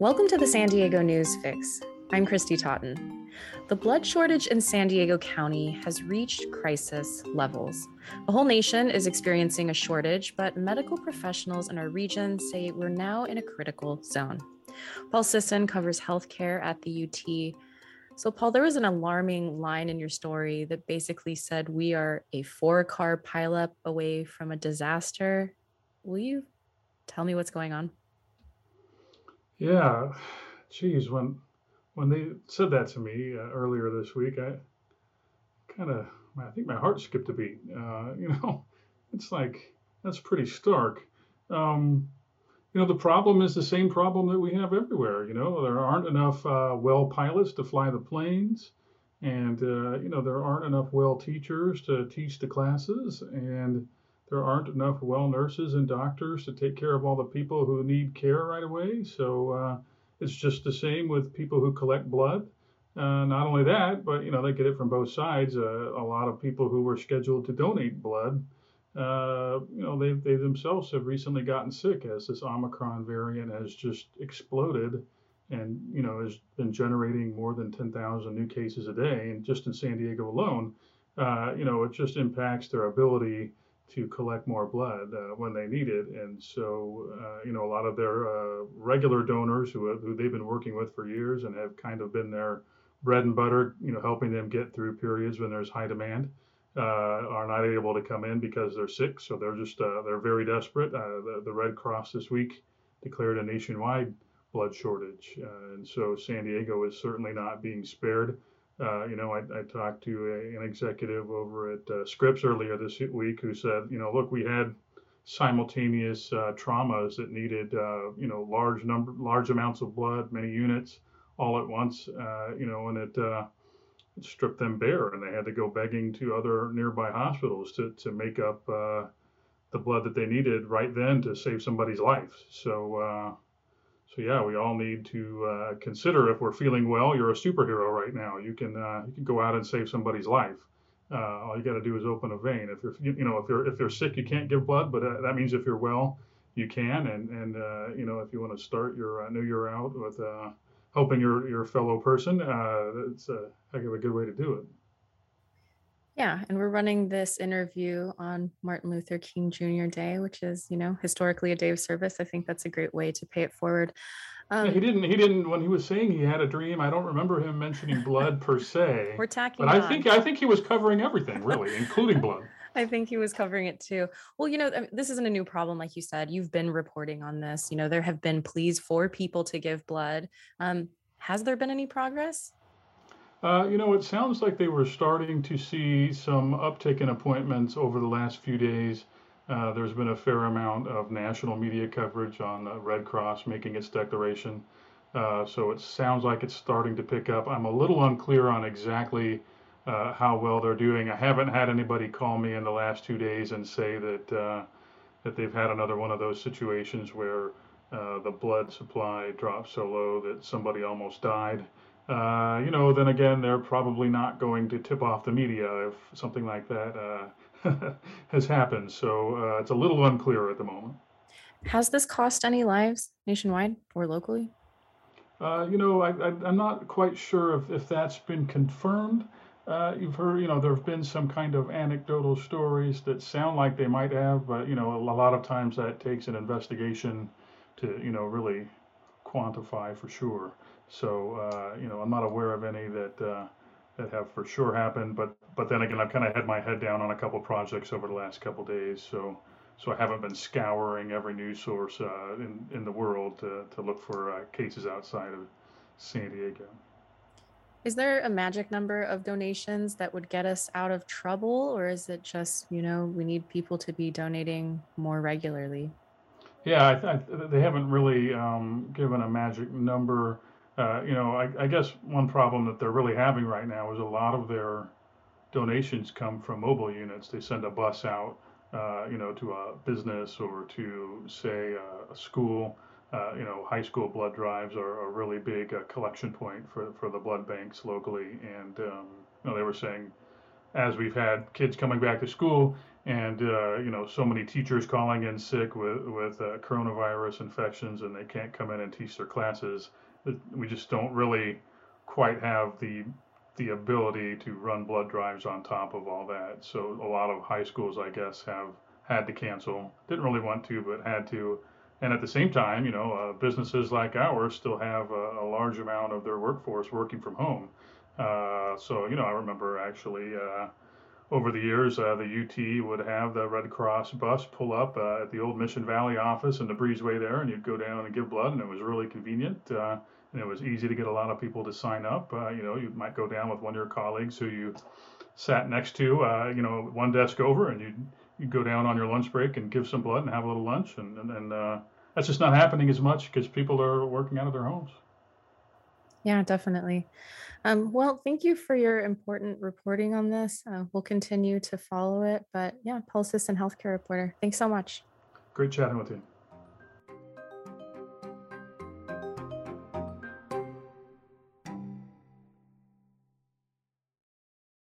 Welcome to the San Diego News Fix. I'm Christy Totten. The blood shortage in San Diego County has reached crisis levels. The whole nation is experiencing a shortage, but medical professionals in our region say we're now in a critical zone. Paul Sisson covers healthcare at the UT. So, Paul, there was an alarming line in your story that basically said we are a four car pileup away from a disaster. Will you tell me what's going on? Yeah, geez, when when they said that to me uh, earlier this week, I kind of I think my heart skipped a beat. Uh, you know, it's like that's pretty stark. Um, you know, the problem is the same problem that we have everywhere. You know, there aren't enough uh, well pilots to fly the planes, and uh, you know there aren't enough well teachers to teach the classes, and there aren't enough well nurses and doctors to take care of all the people who need care right away. So uh, it's just the same with people who collect blood. Uh, not only that, but you know they get it from both sides. Uh, a lot of people who were scheduled to donate blood, uh, you know, they they themselves have recently gotten sick as this Omicron variant has just exploded, and you know has been generating more than 10,000 new cases a day, and just in San Diego alone, uh, you know, it just impacts their ability to collect more blood uh, when they need it. And so, uh, you know, a lot of their uh, regular donors who, who they've been working with for years and have kind of been their bread and butter, you know, helping them get through periods when there's high demand, uh, are not able to come in because they're sick. So they're just, uh, they're very desperate. Uh, the, the, Red Cross this week declared a nationwide blood shortage. and so San Diego is certainly not being spared. Uh, you know, I, I talked to a, an executive over at uh, Scripps earlier this week who said, you know, look, we had simultaneous uh, traumas that needed, uh, you know, large number, large amounts of blood, many units, all at once. Uh, you know, and it, stripped them bare, and they had to go begging to other nearby hospitals to to make up the blood that they needed right then to save somebody's life. So so yeah, we all need to uh, consider if we're feeling well. You're a superhero right now. You can uh, you can go out and save somebody's life. Uh, all you got to do is open a vein. If you're you know if you're if you're sick, you can't give blood, but uh, that means if you're well, you can. And and uh, you know if you want to start your uh, new year out with helping your your fellow person, it's a heck of a good way to do it. Yeah, and we're running this interview on Martin Luther King Jr. Day, which is, you know, historically a day of service. I think that's a great way to pay it forward. Um, yeah, he didn't. He didn't. When he was saying he had a dream, I don't remember him mentioning blood per se. We're tacking. But I think I think he was covering everything, really, including blood. I think he was covering it too. Well, you know, this isn't a new problem, like you said. You've been reporting on this. You know, there have been pleas for people to give blood. Um, has there been any progress? Uh, you know, it sounds like they were starting to see some uptick in appointments over the last few days. Uh, there's been a fair amount of national media coverage on the Red Cross making its declaration. Uh, so it sounds like it's starting to pick up. I'm a little unclear on exactly uh, how well they're doing. I haven't had anybody call me in the last two days and say that uh, that they've had another one of those situations where the blood supply dropped so low that somebody almost died uh, you know, then again, they're probably not going to tip off the media if something like that uh, has happened. So uh, it's a little unclear at the moment. Has this cost any lives nationwide or locally? Uh, you know, I, am not quite sure if, if that's been confirmed. Uh, you've heard, you know, there have been some kind of anecdotal stories that sound like they might have, but, you know, a lot of times that takes an investigation to, you know, really quantify for sure. So uh, you know, I'm not aware of any that uh, that have for sure happened. But but then again, I've kind of had my head down on a couple projects over the last couple days. So so I haven't been scouring every news source uh, in in the world to to look for uh, cases outside of San Diego. Is there a magic number of donations that would get us out of trouble, or is it just you know we need people to be donating more regularly? Yeah, I, they haven't really um, given a magic number. Uh, you know, I, I, guess one problem that they're really having right now is a lot of their donations come from mobile units. They send a bus out, uh, you know, to a business or to say a, a school. Uh, you know, high school blood drives are a really big uh, collection point for for the blood banks locally. And um, you know, they were saying, as we've had kids coming back to school and uh, you know so many teachers calling in sick with with uh, coronavirus infections and they can't come in and teach their classes we just don't really quite have the the ability to run blood drives on top of all that. So a lot of high schools i guess have had to cancel. Didn't really want to but had to. And at the same time you know uh, businesses like ours still have a, a, large amount of their workforce working from home. Uh, so you know i remember actually uh, over the years, uh, the UT would have the Red Cross bus pull up uh, at the old Mission Valley office in the breezeway there, and you'd go down and give blood, and it was really convenient. Uh, and it was easy to get a lot of people to sign up. Uh, you know, you might go down with one of your colleagues who you sat next to, uh, you know, one desk over, and you'd, you'd go down on your lunch break and give some blood and have a little lunch. And, and, and uh, that's just not happening as much because people are working out of their homes. Yeah, definitely. Um, well, thank you for your important reporting on this. Uh, we'll continue to follow it. But yeah, Paul Sisson Healthcare Reporter, thanks so much. Great chatting with you.